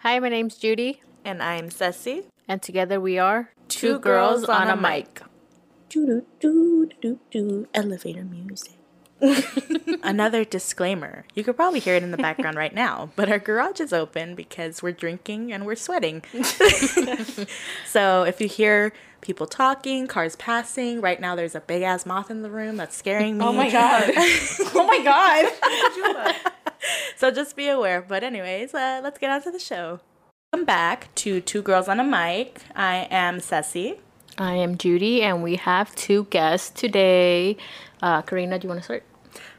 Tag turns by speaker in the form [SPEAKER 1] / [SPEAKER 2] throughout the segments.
[SPEAKER 1] Hi, my name's Judy,
[SPEAKER 2] And I'm Ceci.
[SPEAKER 1] and together we are
[SPEAKER 2] Two Girls on a Mic. Do do do do do elevator music. Another disclaimer. You could probably hear it in the background right now, but our garage is open because we're drinking and we're sweating. so if you hear people talking, cars passing, right now there's a big ass moth in the room that's scaring oh me.
[SPEAKER 3] Oh my god. oh my god.
[SPEAKER 2] So just be aware. But anyways, uh, let's get on to the show. Welcome back to Two Girls on a Mic. I am Ceci.
[SPEAKER 1] I am Judy, and we have two guests today. Uh, Karina, do you want to start?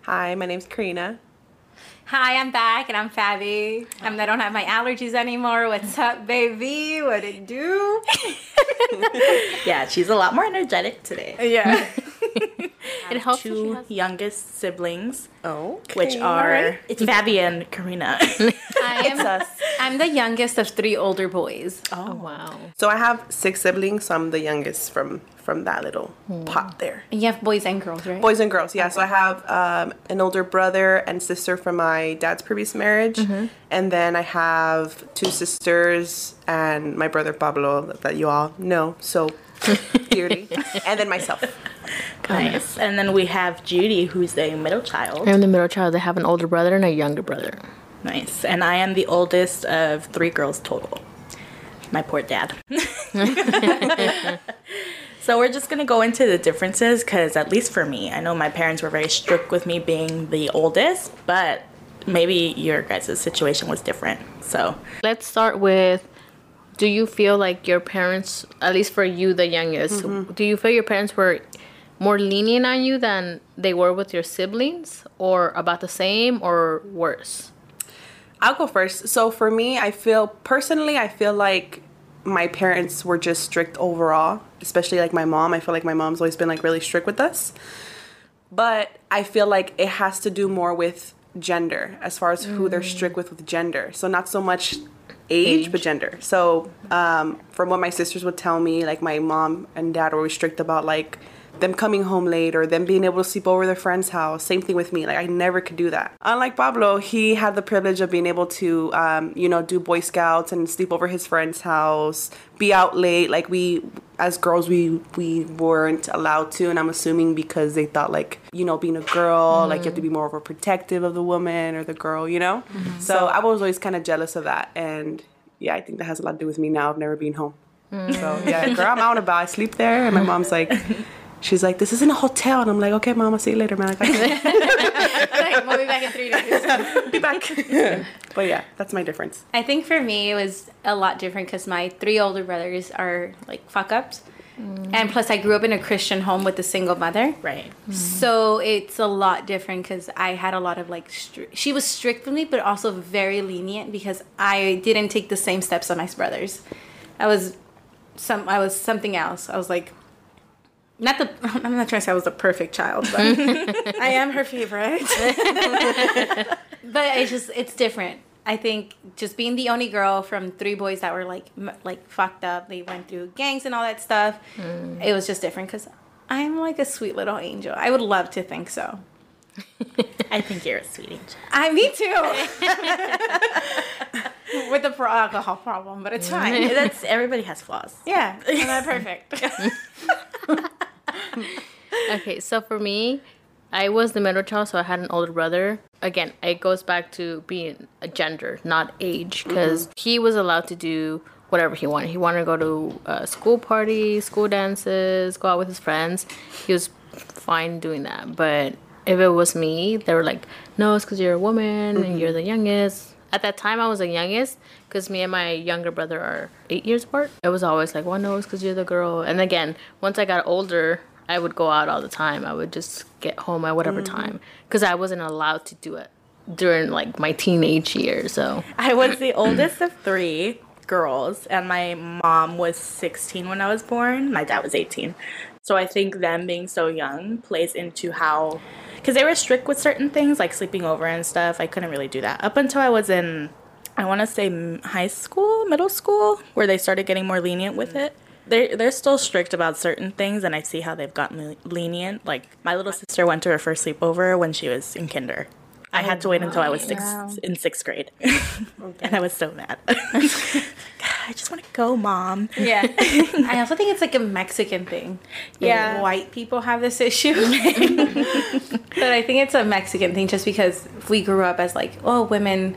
[SPEAKER 3] Hi, my name's Karina.
[SPEAKER 4] Hi, I'm back and I'm Fabi. Um, I don't have my allergies anymore. What's up, baby? What it do?
[SPEAKER 2] Yeah, she's a lot more energetic today.
[SPEAKER 4] Yeah.
[SPEAKER 1] It helps.
[SPEAKER 2] Two
[SPEAKER 1] has-
[SPEAKER 2] youngest siblings,
[SPEAKER 3] Oh,
[SPEAKER 2] which are it's Fabi and Karina.
[SPEAKER 4] I am, I'm the youngest of three older boys.
[SPEAKER 1] Oh wow!
[SPEAKER 3] So I have six siblings, so I'm the youngest from from that little pot there.
[SPEAKER 4] And you have boys and girls, right?
[SPEAKER 3] Boys and girls, yeah. So I have um, an older brother and sister from my dad's previous marriage, and then I have two sisters and my brother Pablo that, that you all know so dearly, and then myself.
[SPEAKER 2] nice. And then we have Judy, who's the middle child.
[SPEAKER 1] I'm the middle child. I have an older brother and a younger brother.
[SPEAKER 2] Nice. And I am the oldest of three girls total. My poor dad. so we're just gonna go into the differences because at least for me, I know my parents were very strict with me being the oldest, but maybe your guys' situation was different. So
[SPEAKER 1] Let's start with. Do you feel like your parents, at least for you, the youngest, mm-hmm. do you feel your parents were more lenient on you than they were with your siblings, or about the same, or worse?
[SPEAKER 3] I'll go first. So for me, I feel personally, I feel like my parents were just strict overall, especially like my mom. I feel like my mom's always been like really strict with us. But I feel like it has to do more with gender as far as who they're strict with with gender. So not so much age, but gender. So um, from what my sisters would tell me, like my mom and dad were strict about like them coming home late or them being able to sleep over their friend's house. Same thing with me. Like I never could do that. Unlike Pablo, he had the privilege of being able to, um, you know, do Boy Scouts and sleep over his friend's house, be out late. Like we, as girls, we we weren't allowed to, and I'm assuming because they thought like, you know, being a girl, like you have to be more of a protective of the woman or the girl, you know. So I was always kind of jealous of that, and yeah, I think that has a lot to do with me now of never being home. So yeah, girl, I'm out and about. I sleep there, and my mom's like, she's like, "This isn't a hotel," and I'm like, "Okay, mom, I'll see you later, man." right,
[SPEAKER 4] we'll be back in three days.
[SPEAKER 3] be back. but yeah, that's my difference.
[SPEAKER 4] I think for me it was a lot different because my three older brothers are like fuck ups. Mm. And plus, I grew up in a Christian home with a single mother.
[SPEAKER 2] right. Mm-hmm.
[SPEAKER 4] So it's a lot different because I had a lot of like, stri- she was strict with me, but also very lenient because I didn't take the same steps on my brothers. I was some, I was something else. I was like, not the, I'm not trying to say I was the perfect child, but I am her favorite. but it's just, it's different. I think just being the only girl from three boys that were like, m- like fucked up, they went through gangs and all that stuff. Mm. It was just different because I'm like a sweet little angel. I would love to think so.
[SPEAKER 2] I think you're a sweet angel.
[SPEAKER 4] I me too. With the pro- alcohol problem, but it's fine.
[SPEAKER 2] That's everybody has flaws.
[SPEAKER 4] Yeah, I'm not perfect.
[SPEAKER 1] Okay, so for me, I was the middle child, so I had an older brother. Again, it goes back to being a gender, not age, because he was allowed to do whatever he wanted. He wanted to go to uh, school parties, school dances, go out with his friends. He was fine doing that. But if it was me, they were like, no, it's because you're a woman and you're the youngest. At that time, I was the youngest because me and my younger brother are eight years apart. It was always like, well, no, it's because you're the girl. And again, once I got older, I would go out all the time. I would just get home at whatever mm-hmm. time because I wasn't allowed to do it during like my teenage years. So
[SPEAKER 2] I was the oldest of three girls, and my mom was 16 when I was born. My dad was 18. So I think them being so young plays into how, because they were strict with certain things like sleeping over and stuff. I couldn't really do that up until I was in, I want to say high school, middle school, where they started getting more lenient with mm. it. They're, they're still strict about certain things, and I see how they've gotten lenient. Like, my little sister went to her first sleepover when she was in kinder. I had to wait oh, until I was six
[SPEAKER 1] Wow.
[SPEAKER 2] in sixth grade, and I was so mad. I just want to go, mom.
[SPEAKER 4] Yeah. I also think it's like a Mexican thing. Like,
[SPEAKER 2] Yeah.
[SPEAKER 4] White people have this issue. but I think it's a Mexican thing just because we grew up as like, oh, women,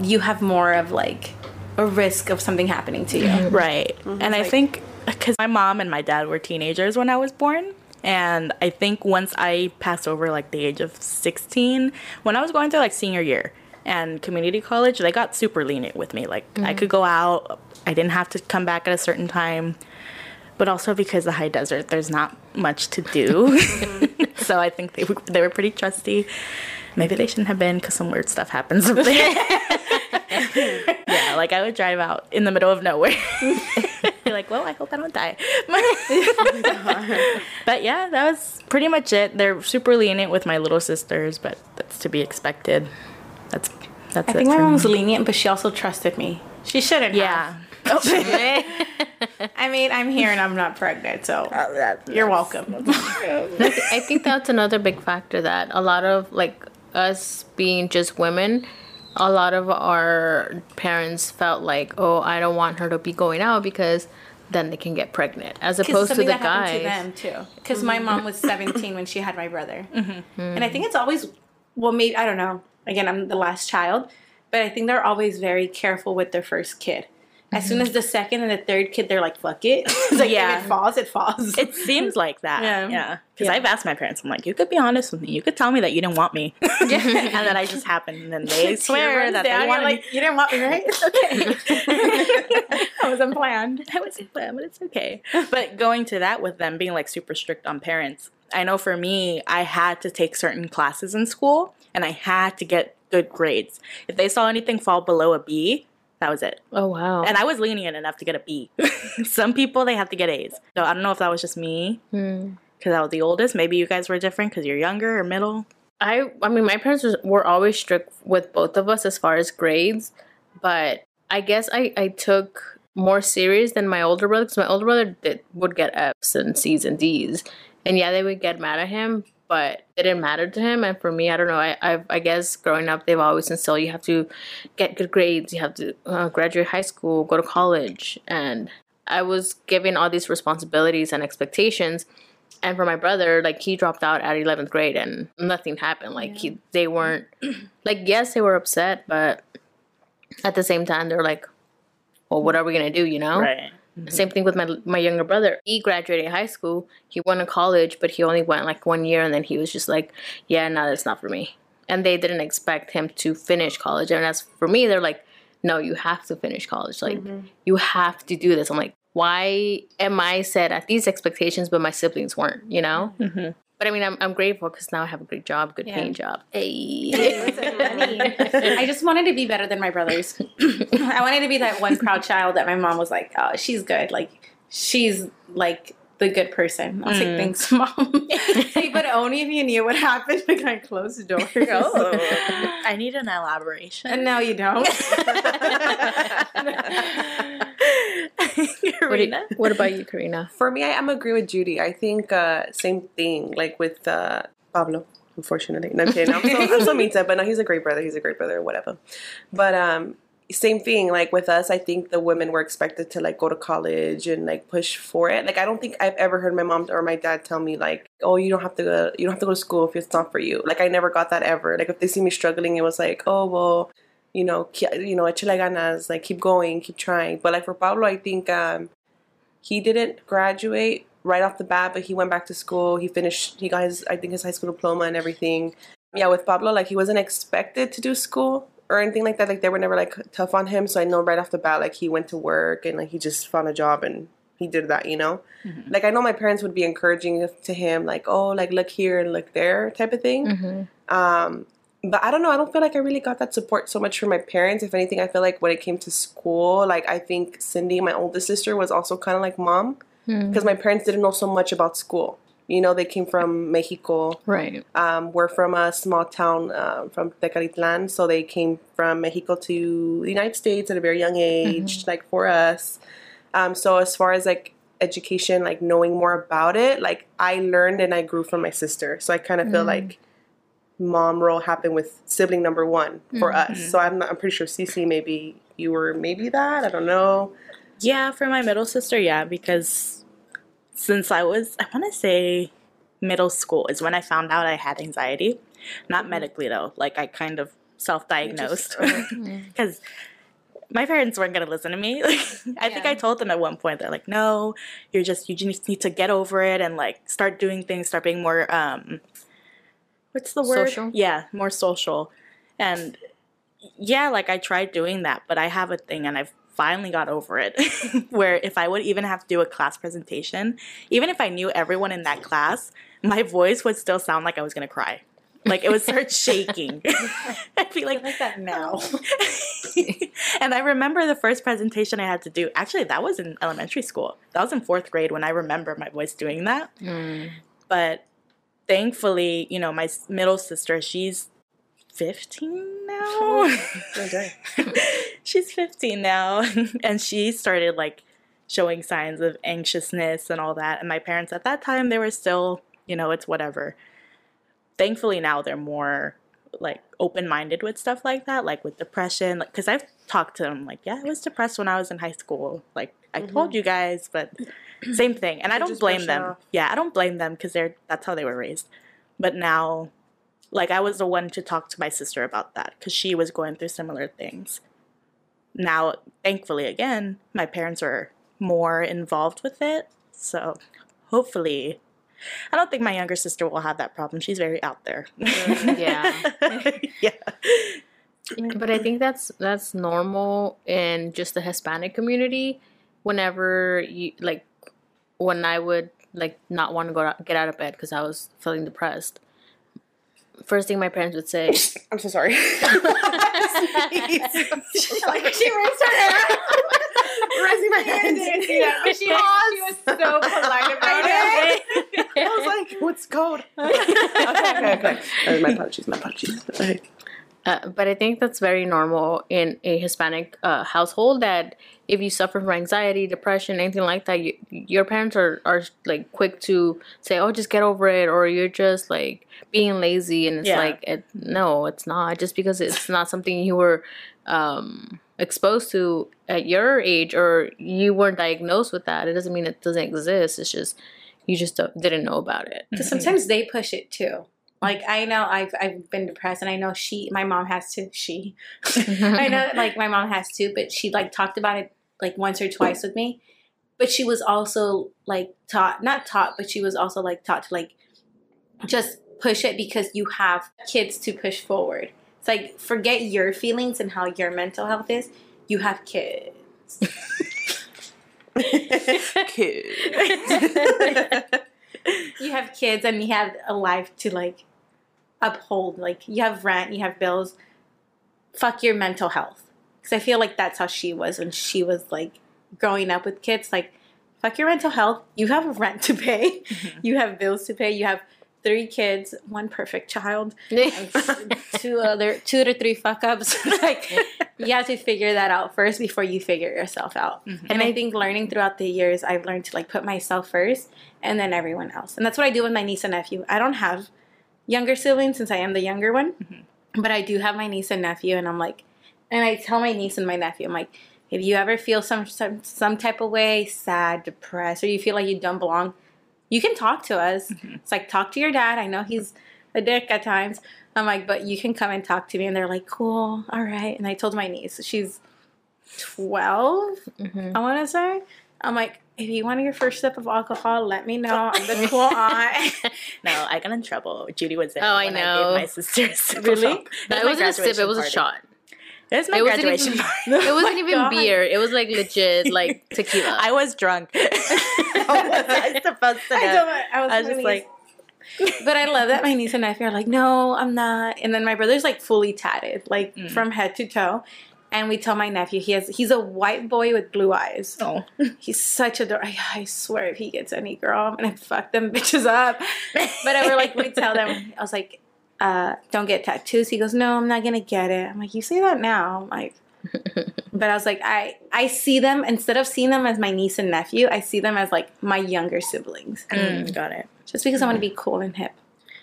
[SPEAKER 4] you have more of like a risk of something happening to you. Mm-hmm.
[SPEAKER 2] Right. Mm-hmm. And I think because my mom and my dad were teenagers when I was born. And I think once I passed over like the age of 16, when I was going through like senior year and community college, they got super lenient with me. Like I mm-hmm. could go out, I didn't have to come back at a certain time. But also because the high desert, there's not much to do. so I think they, were- they were pretty trusty. Maybe they shouldn't have been because some weird stuff happens up there. yeah, like I would drive out in the middle of nowhere. Be like, well, I hope I don't die. but yeah, that was pretty much it. They're super lenient with my little sisters, but that's to be expected. That's that's
[SPEAKER 4] I
[SPEAKER 2] it
[SPEAKER 4] think my
[SPEAKER 2] for
[SPEAKER 4] mom was lenient, but she also trusted me. She shouldn't
[SPEAKER 2] Yeah.
[SPEAKER 4] have. Oh. I mean, I'm here and I'm not pregnant, so oh, you're welcome.
[SPEAKER 1] I think that's another big factor that a lot of like us being just women, a lot of our parents felt like, oh, I don't want her to be going out because then they can get pregnant, as opposed to the
[SPEAKER 4] that happened
[SPEAKER 1] guys.
[SPEAKER 4] to them too. Because my mom was mm-hmm. 17 when she had my brother, mm-hmm. and I think it's always well, maybe I don't know. Again, I'm the last child, but I think they're always very careful with their first kid. As soon mm-hmm. as the second and the third kid, they're like, "Fuck it." it's like
[SPEAKER 2] Yeah.
[SPEAKER 4] if it falls, it falls.
[SPEAKER 2] It seems like that.
[SPEAKER 4] Yeah.
[SPEAKER 2] Yeah. Because
[SPEAKER 4] Yeah.
[SPEAKER 2] I've asked my parents, I'm like, you could be honest with me. You could tell me that you didn't want me. and then I just happened. And then they swear that
[SPEAKER 4] down,
[SPEAKER 2] they wanted
[SPEAKER 4] like,
[SPEAKER 2] me.
[SPEAKER 4] you didn't want me, right? It's okay. that was unplanned.
[SPEAKER 2] I wasn't planned, but it's okay. But going to that with them being like super strict on parents, I know for me, I had to take certain classes in school and I had to get good grades. If they saw anything fall below a B, that was it.
[SPEAKER 1] Oh wow!
[SPEAKER 2] And I was lenient enough to get a B. Some people, they have to get A's. So I don't know if that was just me
[SPEAKER 1] Hmm.
[SPEAKER 2] because I was the oldest. Maybe you guys were different because you're younger or middle.
[SPEAKER 1] I I mean my parents was, were always strict with both of us as far as grades, but I guess I I took more serious than my older brother because my older brother did, would get F's and C's and D's, and yeah they would get mad at him, but it didn't matter to him. And for me, I don't know. I I, I guess growing up they've always instilled you have to get good grades, you have to uh, graduate high school, go to college, and I was given all these responsibilities and expectations and for my brother like he dropped out at 11th grade and nothing happened like he they weren't like yes they were upset but at the same time they're like well what are we gonna do you know
[SPEAKER 2] Right. Mm-hmm.
[SPEAKER 1] same thing with my my younger brother. He graduated high school he went to college but he only went like one year and then he was just like yeah no that's not for me. And they didn't expect him to finish college and as for me they're like no you have to finish college. Like mm-hmm. you have to do this. I'm like why am i set at these expectations but my siblings weren't? You know mm-hmm. But i mean i'm, I'm grateful because now i have a great job good paying job hey
[SPEAKER 4] I just wanted to be better than my brothers. I wanted to be that one proud child that my mom was like, "Oh, she's good. Like, she's like the good person." I was like, mm. "Thanks, mom." like, but only if you knew what happened behind closed doors.
[SPEAKER 2] Oh, I need an elaboration.
[SPEAKER 4] And now you don't.
[SPEAKER 1] what, you-
[SPEAKER 2] Karina?
[SPEAKER 1] what about you karina
[SPEAKER 3] For me, I am agree with Judy. I think uh, same thing, like with uh, Pablo. Unfortunately, no I'm kidding. I'm so, I'm so mean to him, but no, he's a great brother. He's a great brother, whatever. But um, same thing. Like with us, I think the women were expected to like go to college and like push for it. Like I don't think I've ever heard my mom or my dad tell me like, "Oh, you don't have to go. You don't have to go to school if it's not for you." Like I never got that ever. Like if they see me struggling, it was like, "Oh, well." You know, you know, échale ganas, like keep going, keep trying. But like for Pablo, I think um, he didn't graduate right off the bat, but he went back to school. He finished. He got his, I think, his high school diploma and everything. Yeah, with Pablo, like he wasn't expected to do school or anything like that. Like they were never like tough on him. So I know right off the bat, like he went to work and like he just found a job and he did that. You know, like I know my parents would be encouraging to him, like, oh, like look here and look there, type of thing. Um, but I don't know. I don't feel like I really got that support so much from my parents. If anything, I feel like when it came to school, like I think Cindy, my oldest sister, was also kind of like mom because my parents didn't know so much about school. You know, they came from Mexico.
[SPEAKER 1] right
[SPEAKER 3] Um, we're from a small town uh, from Tecalitlan, so they came from Mexico to the United States at a very young age, like for us. Um, so as far as like education, like knowing more about it, like I learned and I grew from my sister. So I kind of feel like mom role happened with sibling number one for
[SPEAKER 2] Mm-hmm.
[SPEAKER 3] us. So I'm not, I'm pretty sure Ceci maybe you were maybe that I don't know.
[SPEAKER 2] Yeah, for my middle sister, yeah, because since I was, I want to say middle school is when I found out I had anxiety. Not medically, though. Like, I kind of self diagnosed. Because my parents weren't going to listen to me. Like, I think I told them at one point, they're like, no, you're just, you just need to get over it and, like, start doing things, start being more, um, what's the word?
[SPEAKER 1] Social?
[SPEAKER 2] Yeah, more social. And yeah, like I tried doing that, but I have a thing and I've finally got over it where if I would even have to do a class presentation, even if I knew everyone in that class, my voice would still sound like I was going to cry. Like it would start shaking. I'd be like,
[SPEAKER 4] like that now. Oh.
[SPEAKER 2] and I remember the first presentation I had to do. Actually, that was in elementary school. That was in fourth grade when I remember my voice doing that. Hmm. But thankfully, you know, my middle sister, she's 15 now.
[SPEAKER 3] Oh, okay.
[SPEAKER 2] she's 15 now. and she started like showing signs of anxiousness and all that. And my parents at that time, they were still, you know, it's whatever. Thankfully, now they're more like open minded with stuff like that, like with depression. Like, because I've talked to them, like, yeah, I was depressed when I was in high school. Like, I told you guys, but same thing. And I don't blame them. Yeah, I don't blame them because they're that's how they were raised. But now, like, I was the one to talk to my sister about that because she was going through similar things. Now, thankfully, again, my parents are more involved with it. So hopefully, I don't think my younger sister will have that problem. She's very out there.
[SPEAKER 1] Yeah.
[SPEAKER 2] yeah.
[SPEAKER 1] But I think that's that's normal in just the Hispanic community. Whenever you like, when I would like not want to go out, get out of bed because I was feeling depressed. First thing my parents would say,
[SPEAKER 3] I'm so sorry.
[SPEAKER 4] like she raised her hand.
[SPEAKER 3] Raising my hand.
[SPEAKER 4] didn't see that, but she, she was so polite about it.
[SPEAKER 3] I was like, what's code? okay, okay, okay. Uh, my apologies, my apologies. Okay.
[SPEAKER 1] Uh, but I think that's very normal in a Hispanic uh, household that if you suffer from anxiety, depression, anything like that, you, your parents are, are like quick to say, oh, just get over it, or you're just like being lazy. And it's
[SPEAKER 2] Yeah.
[SPEAKER 1] like, it, no, it's not. Just because it's not something you were um, exposed to at your age or you weren't diagnosed with that, it doesn't mean it doesn't exist. It's just you just don't, didn't know about it.
[SPEAKER 4] Because sometimes they push it too. Like I know I've I've been depressed, and I know she, my mom has to. She, I know like my mom has to, but she like talked about it like once or twice with me. But she was also like taught, not taught, but she was also like taught to like just push it because you have kids to push forward. It's like forget your feelings and how your mental health is. You have kids.
[SPEAKER 3] Cute.
[SPEAKER 4] you have kids and you have a life to like uphold like you have rent you have bills fuck your mental health. Because i feel like that's how she was when she was like growing up with kids like fuck your mental health you have rent to pay mm-hmm. you have bills to pay you have three kids one perfect child two other two to three fuck ups like you have to figure that out first before you figure yourself out. Mm-hmm. And i think learning throughout the years i've learned to like put myself first and then everyone else. And that's what i do with my niece and nephew. I don't have younger siblings since i am the younger one mm-hmm. but i do have my niece and nephew and i'm like and i tell my niece and my nephew i'm like if you ever feel some some, some type of way sad depressed or you feel like you don't belong you can talk to us. Mm-hmm. It's like talk to your dad. I know he's a dick at times. I'm like, but you can come and talk to me. And they're like, cool, all right. And I told my niece, she's 12, mm-hmm. I want to say. I'm like, if you want your first sip of alcohol, let me know. I'm the cool aunt.
[SPEAKER 2] No, I got in trouble. Judy was there.
[SPEAKER 1] Oh, I
[SPEAKER 2] when
[SPEAKER 1] know.
[SPEAKER 2] gave my sister a sip of
[SPEAKER 4] Really?
[SPEAKER 2] alcohol.
[SPEAKER 1] No, it wasn't a sip, it
[SPEAKER 2] graduation
[SPEAKER 1] was a shot.
[SPEAKER 2] It was my
[SPEAKER 1] It wasn't
[SPEAKER 2] graduation
[SPEAKER 1] even,
[SPEAKER 2] party.
[SPEAKER 1] it wasn't even
[SPEAKER 4] God.
[SPEAKER 1] beer. It was like legit, like tequila.
[SPEAKER 2] I was drunk. How was I supposed to
[SPEAKER 4] I,
[SPEAKER 2] know?
[SPEAKER 4] told I was,
[SPEAKER 2] I was just
[SPEAKER 4] niece-
[SPEAKER 2] like,
[SPEAKER 4] but I love that my niece and nephew are like, no, I'm not. And then my brother's like fully tatted, like
[SPEAKER 2] Mm.
[SPEAKER 4] from head to toe. And we tell my nephew he has he's a white boy with blue eyes.
[SPEAKER 2] oh.
[SPEAKER 4] He's such a I, I swear if he gets any girl, I'm gonna fuck them bitches up. But I were like, we tell them, I was like, uh, don't get tattoos. He goes, no, I'm not gonna get it. I'm like, you say that now. I'm like, but I was like, I I see them instead of seeing them as my niece and nephew, I see them as like my younger siblings,
[SPEAKER 2] Mm, got it.
[SPEAKER 4] just because I want to be cool and hip.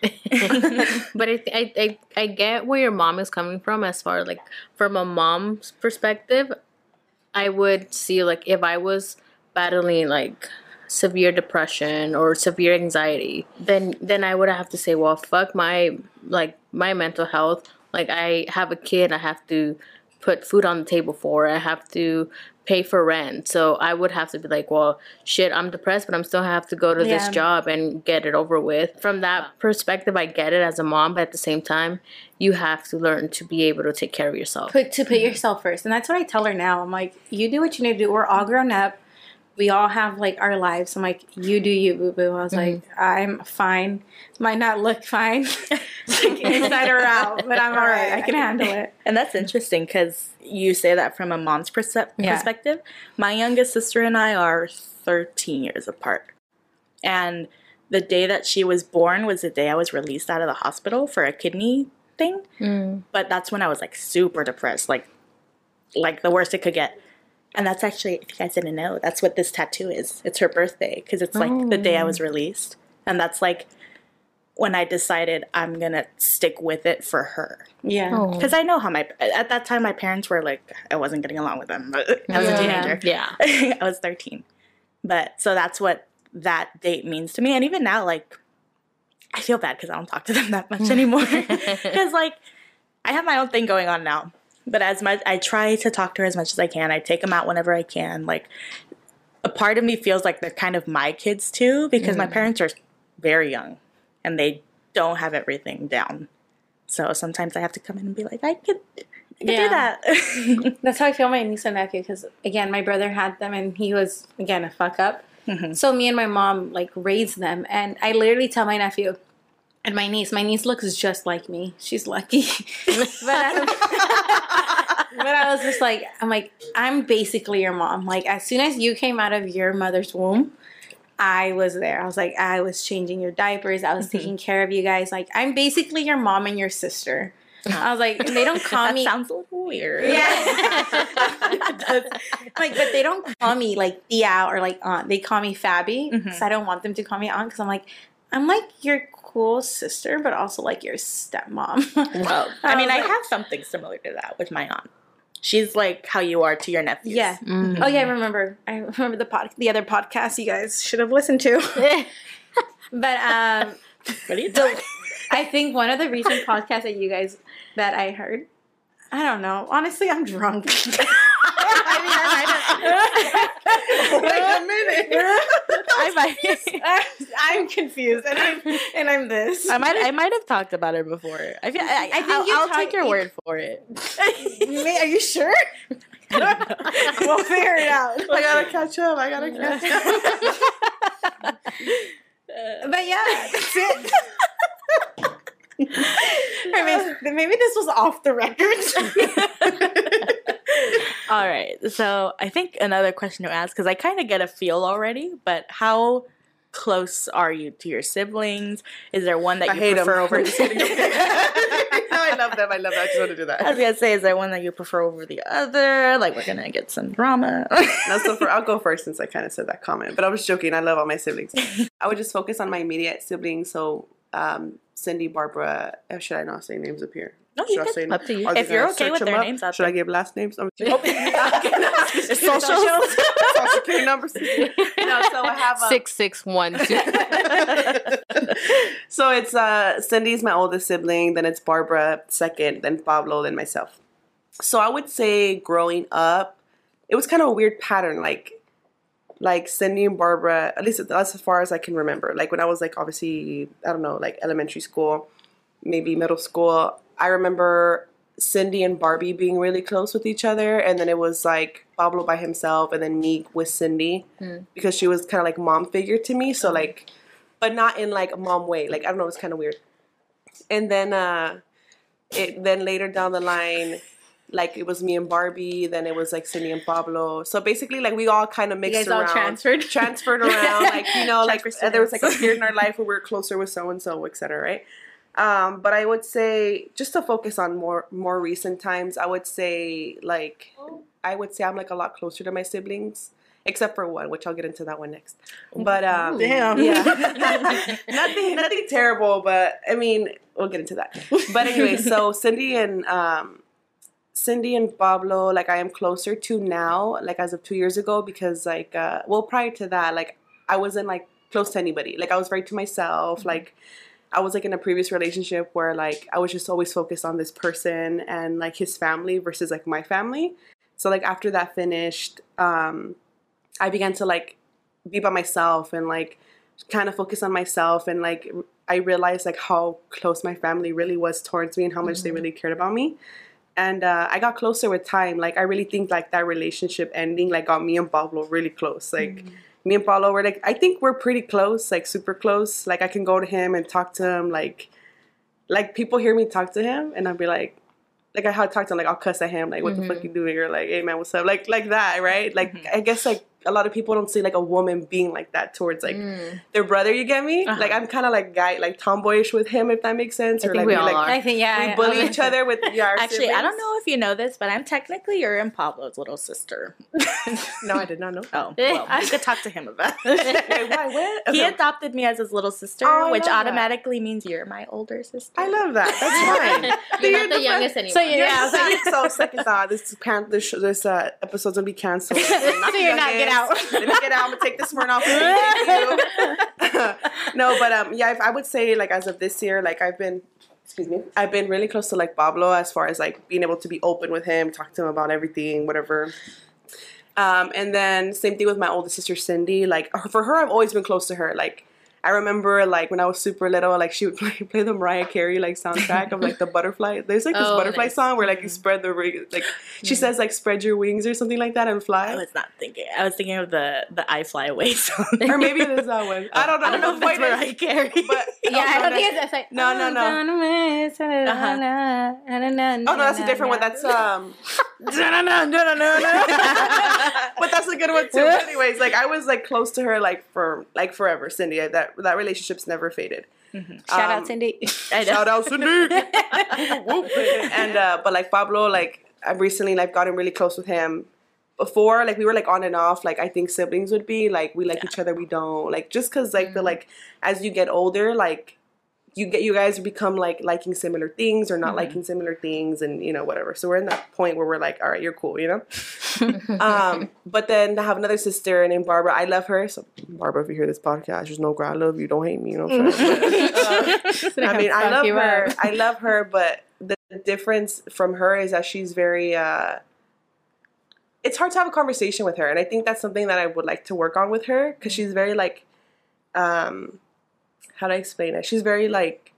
[SPEAKER 1] but I, th- I, I I get where your mom is coming from as far like from a mom's perspective. I would see like if I was battling like severe depression or severe anxiety, then then I would have to say, well, fuck my like my mental health. Like I have a kid, I have to put food on the table for. I have to pay for rent. So I would have to be like, well, shit, I'm depressed, but I'm still have to go to this job and get it over with. From that perspective, I get it as a mom, but at the same time, you have to learn to be able to take care of yourself.
[SPEAKER 4] put to put yourself first and that's what i tell her now i'm like you do what you need to do we're all grown up we all have like our lives i'm like you do you boo boo i was like mm-hmm. i'm fine might not look fine like inside or out but i'm all right i can handle it
[SPEAKER 2] And that's interesting because you say that from a mom's perce-
[SPEAKER 4] Yeah.
[SPEAKER 2] perspective. My youngest sister and I are 13 years apart. And the day that she was born was the day I was released out of the hospital for a kidney thing. Mm. But that's when I was like super depressed, like like the worst it could get. And that's actually, if you guys didn't know, that's what this tattoo is. It's her birthday because it's like the day I was oh. released. And that's like when I decided I'm going to stick with it for her
[SPEAKER 4] yeah
[SPEAKER 1] Oh.
[SPEAKER 2] because I know how my at that time my parents were like I wasn't getting along with them. I was
[SPEAKER 4] Yeah.
[SPEAKER 2] a teenager.
[SPEAKER 1] Yeah.
[SPEAKER 2] I was thirteen, but so that's what that date means to me. And even now, like I feel bad because I don't talk to them that much anymore. Because like I have my own thing going on now. But as much I try to talk to her as much as I can. I take them out whenever I can. Like a part of me feels like they're kind of my kids too because my parents are very young and they don't have everything down. So sometimes I have to come in and be like, I could, I could
[SPEAKER 4] Yeah.
[SPEAKER 2] do that.
[SPEAKER 4] That's how I feel my niece and nephew because again, my brother had them and he was again a fuck up.
[SPEAKER 2] Mm-hmm.
[SPEAKER 4] So me and my mom like raised them, and I literally tell my nephew and my niece. My niece looks just like me. She's lucky, but um, but I was just like, I'm like, I'm basically your mom. Like as soon as you came out of your mother's womb. I was there. I was like, I was changing your diapers. I was
[SPEAKER 2] Mm-hmm.
[SPEAKER 4] taking care of you guys. Like, I'm basically your mom and your sister. I was like, they don't call
[SPEAKER 2] that
[SPEAKER 4] me.
[SPEAKER 2] sounds a little weird.
[SPEAKER 4] Yeah. Like, but they don't call me like Thea or like aunt. They call me Fabi.
[SPEAKER 2] Mm-hmm.
[SPEAKER 4] So I don't want them to call me aunt because I'm like, I'm like your cool sister, but also like your stepmom.
[SPEAKER 2] Well, I mean, I
[SPEAKER 4] like-
[SPEAKER 2] have something similar to that with my aunt. She's like how you are to your nephews.
[SPEAKER 4] yeah.
[SPEAKER 1] Mm-hmm.
[SPEAKER 4] Oh yeah, I remember. I remember the pod, the other podcast you guys should have listened to. but um,
[SPEAKER 2] What do you
[SPEAKER 4] the. I think one of the recent podcasts that you guys that I heard. I don't know. Honestly, I'm drunk.
[SPEAKER 3] Wait a minute.
[SPEAKER 2] I might,
[SPEAKER 4] I'm confused, and I'm and I'm this.
[SPEAKER 2] I might, I might have talked about her before. I feel, I,
[SPEAKER 4] I think
[SPEAKER 2] I'll,
[SPEAKER 4] you
[SPEAKER 2] I'll
[SPEAKER 4] talk-
[SPEAKER 2] take your
[SPEAKER 4] you-
[SPEAKER 2] word for it.
[SPEAKER 4] Are you sure? we'll figure it out.
[SPEAKER 3] I gotta catch up. I gotta catch up.
[SPEAKER 4] But yeah, that's it. I mean, maybe this was off the record.
[SPEAKER 2] All right. So I think another question to ask because I kind of get a feel already, but how close are you to your siblings? Is there one that
[SPEAKER 3] I
[SPEAKER 2] you prefer over?
[SPEAKER 3] Just kidding. no, I love them. I love them. I just want to do that.
[SPEAKER 2] I was gonna say, is there one that you prefer over the other? Like we're gonna get some drama.
[SPEAKER 3] No, so for, I'll go first since I kind of said that comment. But I was joking. I love all my siblings. I would just focus on my immediate siblings. So um, Cindy, Barbara. uh, Should I not say names up here?
[SPEAKER 2] No, you
[SPEAKER 3] Should I
[SPEAKER 2] can.
[SPEAKER 3] say
[SPEAKER 1] Up to you.
[SPEAKER 3] Are they
[SPEAKER 2] If you're okay with their
[SPEAKER 3] up?
[SPEAKER 2] names out
[SPEAKER 3] should I
[SPEAKER 2] there.
[SPEAKER 3] give last names? I'm
[SPEAKER 2] Socials.
[SPEAKER 3] Social security numbers. no, so I have uh,
[SPEAKER 1] Six six one two.
[SPEAKER 3] so it's uh Cindy's my oldest sibling, then it's Barbara second, then Pablo, then myself. So I would say growing up, it was kind of a weird pattern, like like Cindy and Barbara, at least that's as far as I can remember. Like when I was like obviously, I don't know, like elementary school, maybe middle school, I remember Cindy and Barbie being really close with each other, and then it was like Pablo by himself, and then me with Cindy because she was kind of like mom figure to me. So like, but not in like a mom way. Like I don't know, it's kind of weird. And then uh, it then later down the line. Like it was me and Barbie, then it was like Cindy and Pablo. So basically, like we all kind of mixed around,
[SPEAKER 4] transferred?
[SPEAKER 3] transferred around. Like you know, like there was like a period in our life where we were closer with so and so, etc. Right? Um, but I would say just to focus on more more recent times, I would say like I would say I'm like a lot closer to my siblings, except for one, which I'll get into that one next. But um,
[SPEAKER 2] Damn.
[SPEAKER 3] yeah, nothing, nothing terrible. But I mean, we'll get into that. But anyway, so Cindy and um, Cindy and Pablo, like I am closer to now, like as of two years ago, because like, uh, well, prior to that, like I wasn't like close to anybody. Like I was very to myself. Like I was like in a previous relationship where like I was just always focused on this person and like his family versus like my family. So like after that finished, um, I began to like be by myself and like kind of focus on myself and like I realized like how close my family really was towards me and how much they really cared about me. And uh, I got closer with time. Like I really think like that relationship ending like got me and Pablo really close. Like me and Pablo were like I think we're pretty close, like super close. Like I can go to him and talk to him like like people hear me talk to him and I'll be like like I had talked to him, like I'll cuss at him, like what the fuck mm-hmm. you doing? Or like, hey man, what's up? Like like that, right? Like mm-hmm. I guess like a lot of people don't see like a woman being like that towards like their brother. You get me? Like I'm kind of like guy like tomboyish with him, if that makes sense.
[SPEAKER 1] I think
[SPEAKER 3] like
[SPEAKER 1] we all
[SPEAKER 3] like,
[SPEAKER 1] are.
[SPEAKER 4] I think yeah.
[SPEAKER 3] we
[SPEAKER 4] I-
[SPEAKER 3] bully each other with yeah. our
[SPEAKER 2] Actually, I don't know if you know this, but I'm technically your and Pablo's little sister.
[SPEAKER 3] No, I did not know.
[SPEAKER 2] Oh, well, you could talk to him about
[SPEAKER 3] Wait,
[SPEAKER 2] it.
[SPEAKER 3] why? What?
[SPEAKER 2] He adopted me as his little sister,
[SPEAKER 3] Oh,
[SPEAKER 2] which
[SPEAKER 3] love that.
[SPEAKER 2] automatically means you're my older sister.
[SPEAKER 3] I love that. That's fine.
[SPEAKER 1] You're not the youngest anymore.
[SPEAKER 4] So, yeah,
[SPEAKER 3] Yeah,
[SPEAKER 4] so-
[SPEAKER 3] so, so second thought, this can this, this uh, episode's gonna be canceled.
[SPEAKER 4] So you're not, get out.
[SPEAKER 3] Let me get out. I'm gonna take this. Thank you. no, but um, yeah, if I would say like as of this year, like I've been, excuse me, I've been really close to like Pablo as far as like being able to be open with him, talk to him about everything, whatever. Um, and then same thing with my older sister Cindy. Like for her, I've always been close to her. Like I remember like when I was super little, like she would play, play the Mariah Carey like soundtrack of like the butterfly. There's like this
[SPEAKER 1] Oh,
[SPEAKER 3] butterfly
[SPEAKER 1] nice.
[SPEAKER 3] song where like you spread the like she says like spread your wings or something like that and fly.
[SPEAKER 2] I was not thinking. I was thinking of the the I Fly Away song.
[SPEAKER 3] or maybe it is that one. I don't know.
[SPEAKER 2] I don't know if it's Mariah Carey.
[SPEAKER 3] But
[SPEAKER 4] Yeah, I
[SPEAKER 3] no,
[SPEAKER 4] don't
[SPEAKER 3] no.
[SPEAKER 4] think it's that's like
[SPEAKER 3] No, no, no.
[SPEAKER 4] Uh-huh.
[SPEAKER 3] Oh no, that's a different one. That's um. but that's a good one too. Anyways, like I was like close to her like for like forever, Cindy. That that relationship's never faded.
[SPEAKER 4] Shout
[SPEAKER 3] Um,
[SPEAKER 4] out Cindy.
[SPEAKER 2] I.
[SPEAKER 3] Shout out Cindy. And uh, but like Pablo, like I've recently like gotten really close with him. Before, like we were like on and off, like I think siblings would be like we like each other, we don't like just because like the like as you get older, like you get you guys become like liking similar things or not liking similar things, and you know whatever. So we're in that point where we're like, all right, you're cool, you know. um, but then I have another sister named Barbara. I love her. So Barbara, if you hear this podcast, just no girl, I love you. Don't hate me. You know what I'm saying? Uh, I mean, I love her.
[SPEAKER 4] up.
[SPEAKER 3] I love her, but the difference from her is that she's very. Uh, it's hard to have a conversation with her, and I think that's something that I would like to work on with her because she's very like, um, how do I explain it? She's very like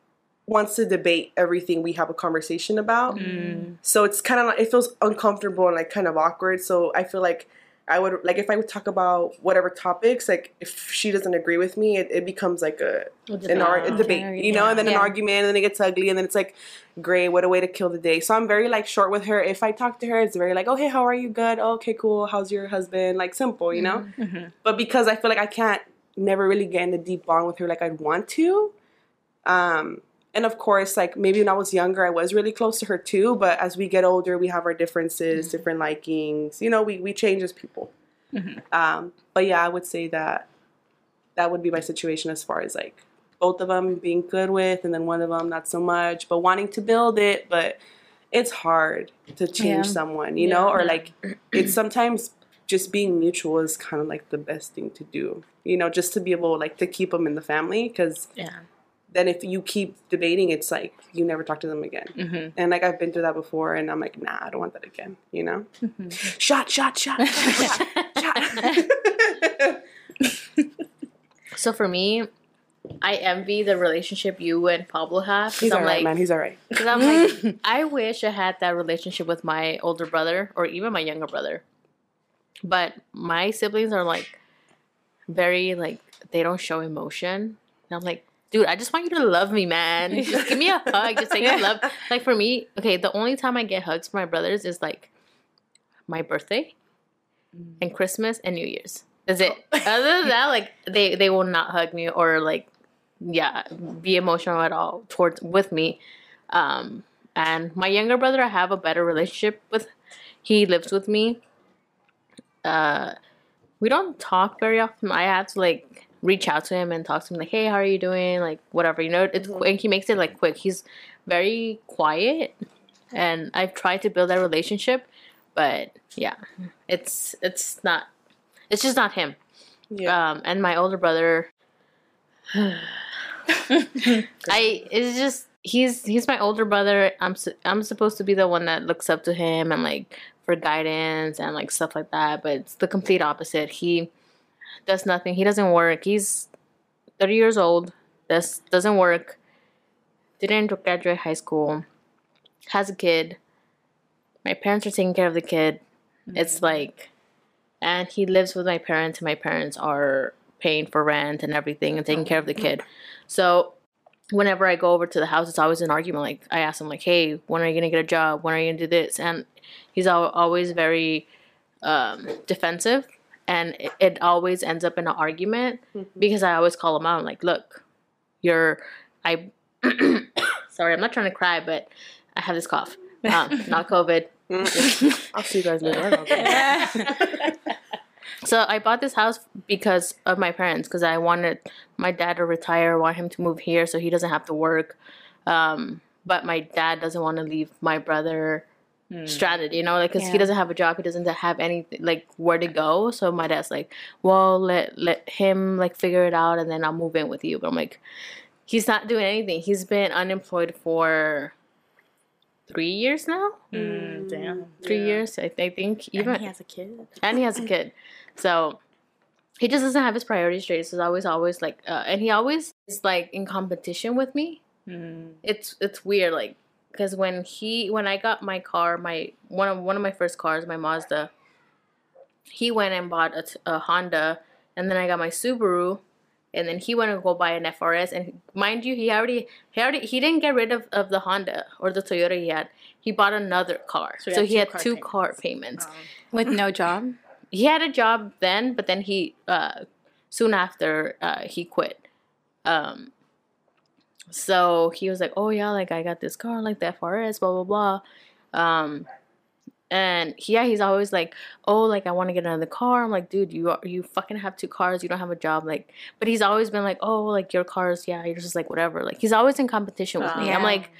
[SPEAKER 3] wants to debate everything we have a conversation about. Mm. So it's kind of like, it feels uncomfortable and like kind of awkward. So I feel like I would like if I would talk about whatever topics, like if she doesn't agree with me, it, it becomes like a an ar- a debate, you know, and then an argument, and then it gets ugly, and then it's like, great, what a way to kill the day. So I'm very like short with her. If I talk to her, it's very like, oh hey, how are you? Good. Oh, okay, cool. How's your husband? Like simple, you know. Mm-hmm. But because I feel like I can't never really get in a deep bond with her like I'd want to, um, and of course, like maybe when I was younger, I was really close to her too. But as we get older, we have our differences, different likings. You know, we we change as people. Um, but yeah, I would say that that would be my situation as far as like both of them being good with, and then one of them not so much, but wanting to build it. But it's hard to change
[SPEAKER 4] Yeah.
[SPEAKER 3] someone, you know, or like it's sometimes just being mutual is kind of like the best thing to do, you know, just to be able like to keep them in the family because
[SPEAKER 2] Yeah.
[SPEAKER 3] then if you keep debating, it's like you never talk to them again. Mm-hmm. And like I've been through that before, and I'm like, nah, I don't want that again. You know, mm-hmm. shot, shot, shot, shot, shot.
[SPEAKER 1] So for me, I envy the relationship you and Pablo have.
[SPEAKER 3] He's
[SPEAKER 1] I'm
[SPEAKER 3] alright,
[SPEAKER 1] like,
[SPEAKER 3] man. He's alright.
[SPEAKER 1] Because I'm like, I wish I had that relationship with my older brother or even my younger brother. But my siblings are like very like they don't show emotion. And I'm like, dude, I just want you to love me, man. Just give me a hug. Just say you love. Like for me, okay, the only time I get hugs from my brothers is like my birthday and Christmas and New Year's. Is it. Other than that, like they they will not hug me or like yeah be emotional at all towards with me. Um, and my younger brother, I have a better relationship with. He lives with me. Uh, we don't talk very often. I have to like reach out to him and talk to him like, hey, how are you doing? Like whatever, you know. It's quick. He makes it like quick. He's very quiet, and I've tried to build that relationship, but yeah, it's it's not. It's just not him.
[SPEAKER 3] Yeah.
[SPEAKER 1] Um, and my older brother, I it's just he's he's my older brother. I'm su- I'm supposed to be the one that looks up to him and like for guidance and like stuff like that. But it's the complete opposite. He does nothing. He doesn't work. He's 30 years old. This doesn't work. Didn't graduate high school. Has a kid. My parents are taking care of the kid. It's mm-hmm. like, and he lives with my parents, and my parents are paying for rent and everything and taking care of the kid. So whenever I go over to the house, it's always an argument. Like I ask him, like, "Hey, when are you gonna get a job? When are you gonna do this?" And he's al- always very um, defensive, and it, it always ends up in an argument because I always call him out. I'm like, "Look, you're I." sorry, I'm not trying to cry, but I have this cough. Um, not COVID.
[SPEAKER 3] I'll see you guys later.
[SPEAKER 1] So I bought this house because of my parents, because I wanted my dad to retire, want him to move here so he doesn't have to work. Um, but my dad doesn't want to leave my brother stranded, you know, like because
[SPEAKER 4] Yeah.
[SPEAKER 1] he doesn't have a job, he doesn't have any like where to go. So my dad's like, well, let let him like figure it out, and then I'll move in with you. But I'm like, he's not doing anything. He's been unemployed for three years now.
[SPEAKER 2] Mm, damn.
[SPEAKER 1] Three years, I, I think. Even
[SPEAKER 2] And he has a kid.
[SPEAKER 1] and he has a kid. So he just doesn't have his priorities straight. So he's always, always like, uh, and he always is like in competition with me.
[SPEAKER 2] Mm.
[SPEAKER 1] It's it's weird, like, because when he when I got my car, my one of one of my first cars, my Mazda. He went and bought a Honda, and then I got my Subaru, and then he went and go buy an FRS. And mind you, he already he already he didn't get rid of, of the Honda or the Toyota he had. He bought another car,
[SPEAKER 2] So
[SPEAKER 1] so
[SPEAKER 2] he
[SPEAKER 1] he
[SPEAKER 2] had two car
[SPEAKER 1] car payments
[SPEAKER 4] With no job.
[SPEAKER 1] He had a job then, but then he uh, soon after uh, he quit. Um, so he was like, "Oh yeah, like I got this car, like the FRS, blah blah blah." Um, and yeah, he's always like, "Oh, like I want to get another car." I'm like, "Dude, you are, you fucking have two cars. You don't have a job." Like, but he's always been like, "Oh, like your cars, yeah." You're just like whatever. Like he's always in competition with me. I'm like,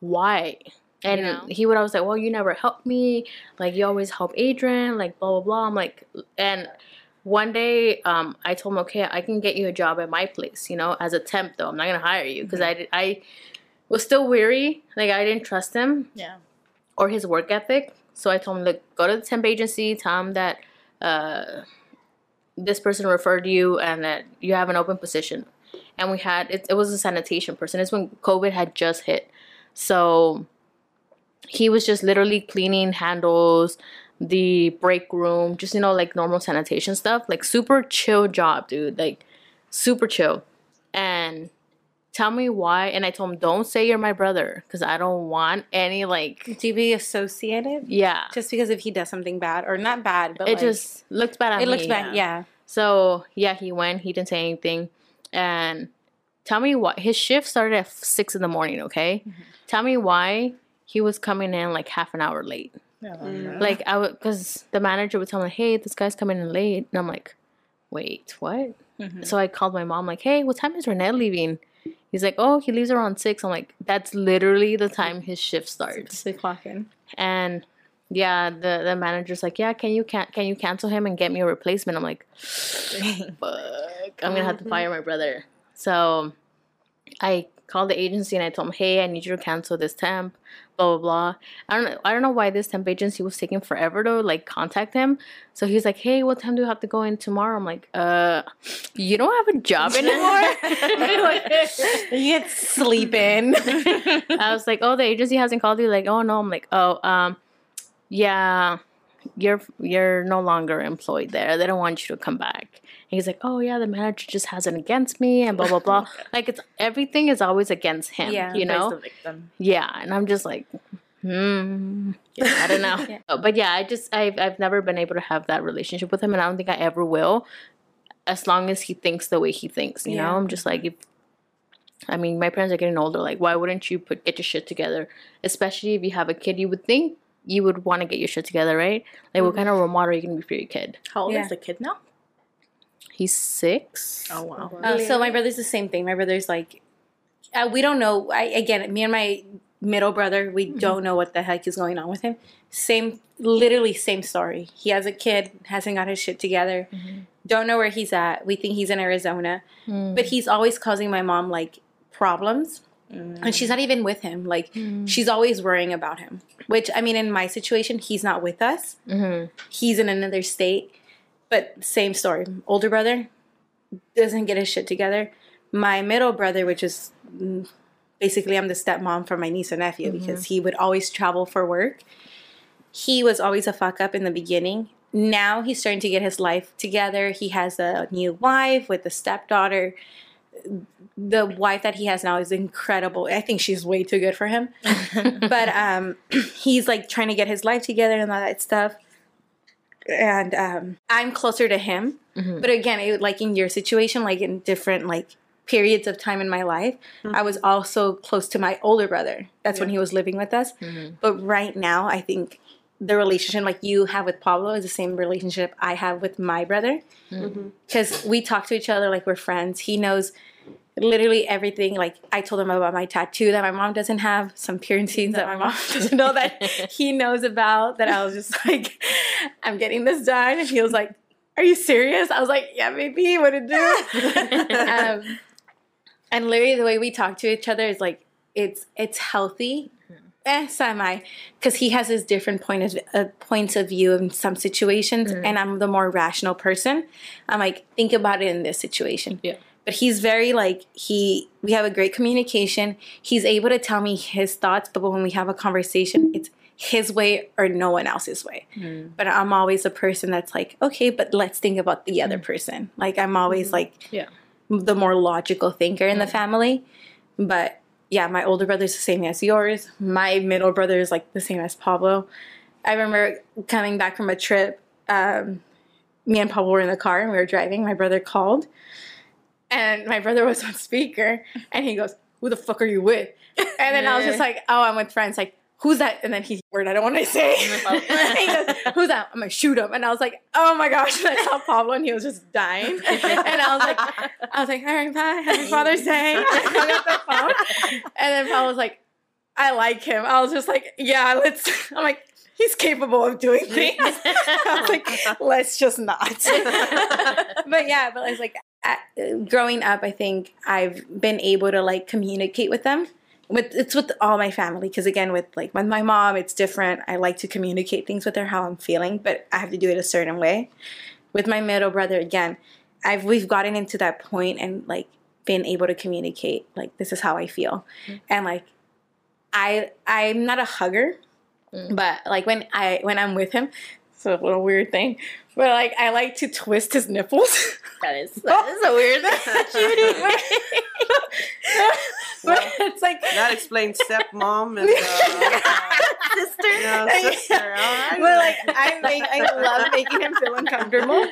[SPEAKER 1] why? And
[SPEAKER 2] You know?
[SPEAKER 1] he would always say, well, you never help me. Like you always help Adrian. Like blah blah blah. I'm like, and one day, um, I told him, okay, I can get you a job at my place. You know, as a temp though. I'm not gonna hire you because I I was still weary. Like I didn't trust him
[SPEAKER 2] Yeah.
[SPEAKER 1] or his work ethic. So I told him, look, go to the temp agency, tell him that uh, this person referred you and that you have an open position. And we had it, it was a sanitation person. It's when COVID had just hit. So he was just literally cleaning handles, the break room, just you know, like normal sanitation stuff. Like super chill job, dude. Like super chill. And tell me why. And I told him, don't say you're my brother because I don't want any like
[SPEAKER 4] To be associated.
[SPEAKER 1] yeah.
[SPEAKER 4] Just because if he does something bad or not bad, but
[SPEAKER 1] it
[SPEAKER 4] like,
[SPEAKER 1] just looks bad at
[SPEAKER 4] it
[SPEAKER 1] me.
[SPEAKER 4] looks bad. Yeah.
[SPEAKER 1] So yeah, he went. He didn't say anything, and tell me what his shift started at six in the morning. Okay, mm-hmm. tell me why he was coming in like half an hour late.
[SPEAKER 2] Yeah. Mm.
[SPEAKER 1] Like I would, because the manager would tell me, "Hey, this guy's coming in late," and I'm like, "Wait, what?" Mm-hmm. So I called my mom, like, "Hey, what time is Renee leaving?" He's like, "Oh, he leaves around 6. I'm like, "That's literally the time his shift starts."
[SPEAKER 4] Six o'clock in.
[SPEAKER 1] And yeah, the the manager's like, yeah, can you can can you cancel him and get me a replacement? I'm like, fuck, I'm gonna have to mm-hmm. fire my brother. So I called the agency and I told him, hey, I need you to cancel this temp, blah blah blah. I don't know, I don't know why this temp agency was taking forever to like contact him. So he's like, hey, what time do you have to go in tomorrow? I'm like, uh, you don't have a job anymore.
[SPEAKER 4] You get sleep in.
[SPEAKER 1] I was like, "Oh, the agency hasn't called you." Like, "Oh no." I'm like, "Oh, um, yeah, you're you're no longer employed there. They don't want you to come back." And he's like, "Oh yeah, the manager just has it against me and blah blah blah." like it's everything is always against him.
[SPEAKER 4] Yeah.
[SPEAKER 1] you know. Yeah, and I'm just like, hmm, I don't know.
[SPEAKER 4] Yeah.
[SPEAKER 1] But yeah, I just I've I've never been able to have that relationship with him, and I don't think I ever will, as long as he thinks the way he thinks. You know, I'm just like if. I mean, my parents are getting older. Like, why wouldn't you put get your shit together? Especially if you have a kid, you would think you would want to get your shit together, right? Like, what kind of role model are you gonna be for your kid?
[SPEAKER 2] How old
[SPEAKER 4] Yeah.
[SPEAKER 2] is the kid now?
[SPEAKER 1] He's six.
[SPEAKER 2] Oh wow.
[SPEAKER 4] Oh, uh, so my brother's the same thing. My brother's like, uh, we don't know. I again, me and my middle brother, we mm-hmm. don't know what the heck is going on with him. Same, literally same story. He has a kid, hasn't got his shit together. Mm-hmm. Don't know where he's at. We think he's in Arizona, mm. but he's always causing my mom like problems. Mm. And she's not even with him. Like mm. she's always worrying about him. Which I mean, in my situation, he's not with us. Mm-hmm. He's in another state. But same story. Older brother doesn't get his shit together. My middle brother, which is mm, basically I'm the stepmom for my niece and nephew because he would always travel for work. He was always a fuck up in the beginning. Now he's starting to get his life together. He has a new wife with a stepdaughter. The wife that he has now is incredible. I think she's way too good for him. but um, he's like trying to get his life together and all that stuff and um, I'm closer to him. Mm-hmm. But again, it, like in your situation, like in different like periods of time in my life, mm-hmm. I was also close to my older brother. That's when he was living with us. Mm-hmm. But right now, I think the relationship like you have with Pablo is the same relationship I have with my brother because we talk to each other like we're friends. He knows literally everything. Like I told him about my tattoo that my mom doesn't have, some piercings that my mom doesn't know that he knows about. That I was just like, I'm getting this done, and he was like, "Are you serious?" I was like, "Yeah, maybe. What to do?" um, and literally, the way we talk to each other is like it's it's healthy. Eh, semi, because he has his different point of uh, points of view in some situations, and I'm the more rational person. I'm like, think about it in this situation
[SPEAKER 1] Yeah.
[SPEAKER 4] But he's very like he we have a great communication. He's able to tell me his thoughts but when we have a conversation it's his way or no one else's way. Hmm. But i'm always a person that's like okay but let's think about the other hmm. person. Like i'm always hmm. like
[SPEAKER 1] Yeah.
[SPEAKER 4] the more logical thinker in the family. But yeah my older brother's the same as yours. My middle brother is like the same as pablo. I remember coming back from a trip um, me and pablo were in the car and we were driving. My brother called and my brother was on speaker and he goes who the fuck are you with? And then i was just like oh i'm with friends. Like who's that? And then he word i don't want to say. He goes who's that? I'm gonna shoot him and i was like oh my gosh and i saw pablo and he was just dying. And i was like i was like all right bye. Happy father's day. And I hung up the phone. And then pablo was like i like him. I was just like yeah let's i'm like he's capable of doing things. I was like let's just not. But yeah but it's like at, growing up i think i've been able to like communicate with them. With it's with all my family because again with like with my mom it's different. I like to communicate things with her how i'm feeling but i have to do it a certain way. With my middle brother again i've we've gotten into that point and like been able to communicate like this is how i feel. Mm. And like i i'm not a hugger mm. but like when i when i'm with him it's a little weird thing but like i like to twist his nipples
[SPEAKER 1] That is that is a weird.
[SPEAKER 4] but it's like
[SPEAKER 3] That explains stepmom and uh,
[SPEAKER 4] sister.
[SPEAKER 3] you know, sister. All
[SPEAKER 4] But like I make I love making him feel uncomfortable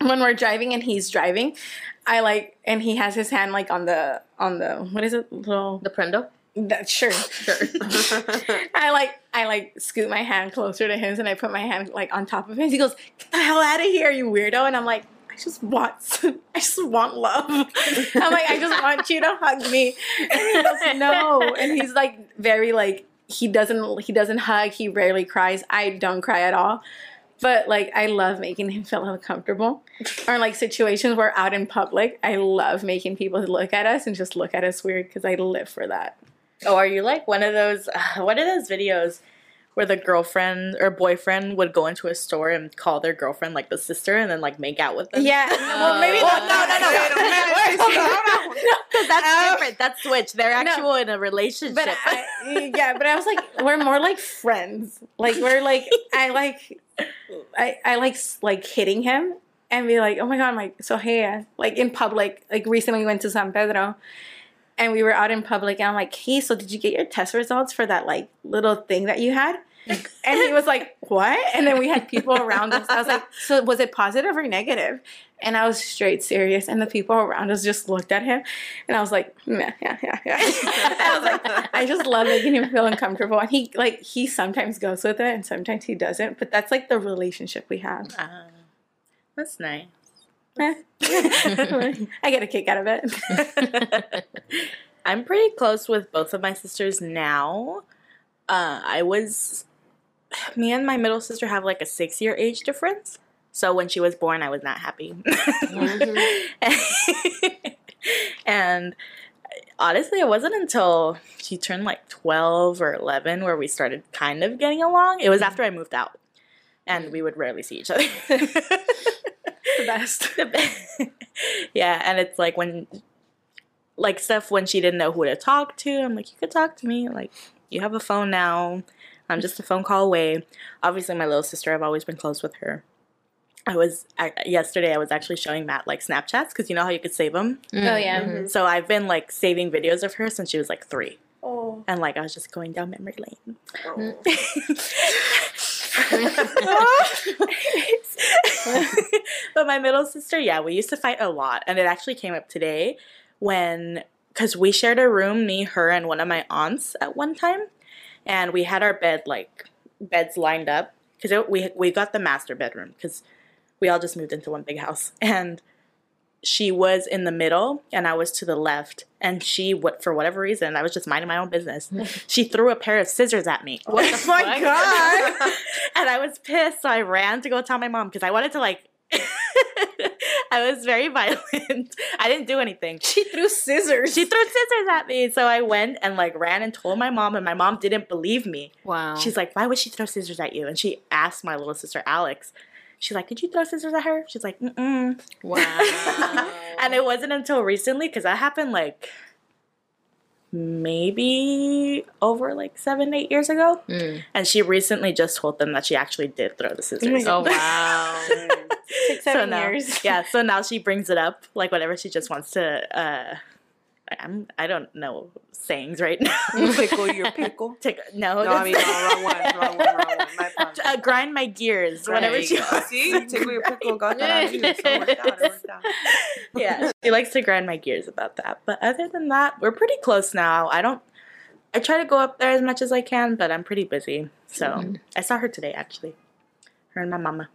[SPEAKER 4] when we're driving and he's driving. I like and he has his hand like on the on the what is it little
[SPEAKER 1] the prendo.
[SPEAKER 4] That sure
[SPEAKER 1] Sure.
[SPEAKER 4] I like I like scoot my hand closer to his and I put my hand like on top of his. He goes, "Get the hell out of here, you weirdo!" And I'm like, "I just want I just want love." I'm like, "I just want you to hug me." And he goes, "No," and he's like very like he doesn't he doesn't hug. He rarely cries. I don't cry at all. But like I love making him feel uncomfortable. Or like situations where out in public, I love making people look at us and just look at us weird because I live for that.
[SPEAKER 2] Oh, are you like one of those? Uh, what are those videos where the girlfriend or boyfriend would go into a store and call their girlfriend like the sister and then like make out with them?
[SPEAKER 4] Yeah. well, maybe
[SPEAKER 1] Oh.
[SPEAKER 4] not. No, no, no.
[SPEAKER 3] Wait a minute,
[SPEAKER 4] Wait, hold on, hold on. No,
[SPEAKER 2] Because that's different. That's switch. They're
[SPEAKER 4] No.
[SPEAKER 2] actual in a relationship.
[SPEAKER 4] But I, yeah, but I was like, we're more like friends. Like we're like, I like, I, I like like hitting him and be like, oh my god, I'm like, so hey, uh, like in public. Like recently, we went to San Pedro, and we were out in public, and I'm like, hey, so did you get your test results for that like little thing that you had? And he was like, What? And then we had people around us. I was like, So was it positive or negative? And I was straight serious. And the people around us just looked at him. And I was like, Yeah, yeah, yeah, yeah. I was like, I just love making him feel uncomfortable. And he, like, he sometimes goes with it and sometimes he doesn't. But that's like the relationship we have.
[SPEAKER 2] Ah, that's nice.
[SPEAKER 4] Eh. I get a kick out of it.
[SPEAKER 2] I'm pretty close with both of my sisters now. Uh, I was, me and my middle sister have like a six year age difference. So when she was born, I was not happy. and honestly, it wasn't until she turned like 12 or 11 where we started kind of getting along. It was after I moved out, and we would rarely see each other.
[SPEAKER 4] the best.
[SPEAKER 2] The be- yeah, and it's like when, like stuff when she didn't know who to talk to. I'm like, you could talk to me. Like, you have a phone now. I'm just a phone call away. Obviously, my little sister, I've always been close with her. I was I, yesterday. I was actually showing Matt like Snapchats because you know how you could save them. Mm-hmm.
[SPEAKER 4] Oh, yeah. Mm-hmm.
[SPEAKER 2] So I've been like saving videos of her since she was like three,
[SPEAKER 4] Oh.
[SPEAKER 2] and like I was just going down memory lane. Oh. but my middle sister, yeah, we used to fight a lot, and it actually came up today when because we shared a room, me, her, and one of my aunts at one time, and we had our bed like beds lined up because we we got the master bedroom because we all just moved into one big house and she was in the middle and I was to the left. And she, what for whatever reason, I was just minding my own business. she threw a pair of scissors at me.
[SPEAKER 1] What the oh
[SPEAKER 4] my
[SPEAKER 1] fuck?
[SPEAKER 4] God.
[SPEAKER 2] and I was pissed. So I ran to go tell my mom because I wanted to like. I was very violent. I didn't do anything.
[SPEAKER 4] She threw scissors.
[SPEAKER 2] She threw scissors at me. So I went and like ran and told my mom, and my mom didn't believe me.
[SPEAKER 1] Wow.
[SPEAKER 2] She's like, "Why would she throw scissors at you?" And she asked my little sister Alex. She's like, "Did you throw scissors at her?" She's like, "Mm." Mm.
[SPEAKER 1] Wow.
[SPEAKER 2] and it wasn't until recently because that happened like maybe over like seven, eight years ago.
[SPEAKER 1] Mm.
[SPEAKER 2] And she recently just told them that she actually did throw the scissors.
[SPEAKER 1] Oh wow.
[SPEAKER 4] Six,
[SPEAKER 2] so now,
[SPEAKER 4] years.
[SPEAKER 2] yeah. So now she brings it up like whenever she just wants to. uh I'm. I don't know sayings right now.
[SPEAKER 3] Pickle your pickle.
[SPEAKER 2] Take, no,
[SPEAKER 3] No, I mean, no, wrong one, wrong one, wrong one. My
[SPEAKER 2] uh, grind my gears whenever
[SPEAKER 1] There
[SPEAKER 2] she wants.
[SPEAKER 3] See, tickle your pickle. Got that out you. So out. Out.
[SPEAKER 2] yeah, she likes to grind my gears about that. But other than that, we're pretty close now. I don't. I try to go up there as much as I can, but I'm pretty busy. So I saw her today, actually. Her and my mama.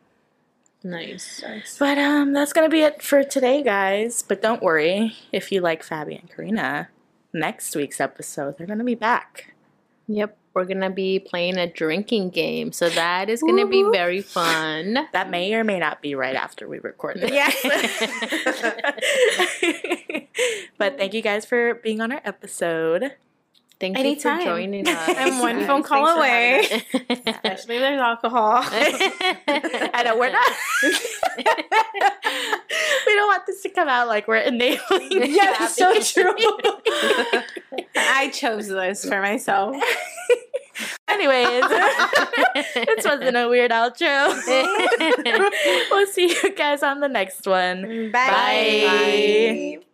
[SPEAKER 1] Nice.
[SPEAKER 2] But um, that's gonna be it for today, guys. But don't worry, if you like Fabi and Karina, next week's episode they're gonna be back.
[SPEAKER 1] Yep. We're gonna be playing a drinking game, so that is gonna be very fun.
[SPEAKER 2] That may or may not be right after we record this.
[SPEAKER 4] Yes.
[SPEAKER 2] but thank you guys for being on our episode.
[SPEAKER 1] Thank
[SPEAKER 4] Anytime.
[SPEAKER 1] you for joining us.
[SPEAKER 4] I'm one
[SPEAKER 3] Yes,
[SPEAKER 4] phone call away. Especially there's alcohol.
[SPEAKER 2] I know we're not. we don't want this to come out like we're enabling.
[SPEAKER 4] Yeah, that's so true. I chose this for myself.
[SPEAKER 2] Anyways, this wasn't a weird outro. we'll see you guys on the next one.
[SPEAKER 4] Bye.
[SPEAKER 2] Bye.
[SPEAKER 4] Bye.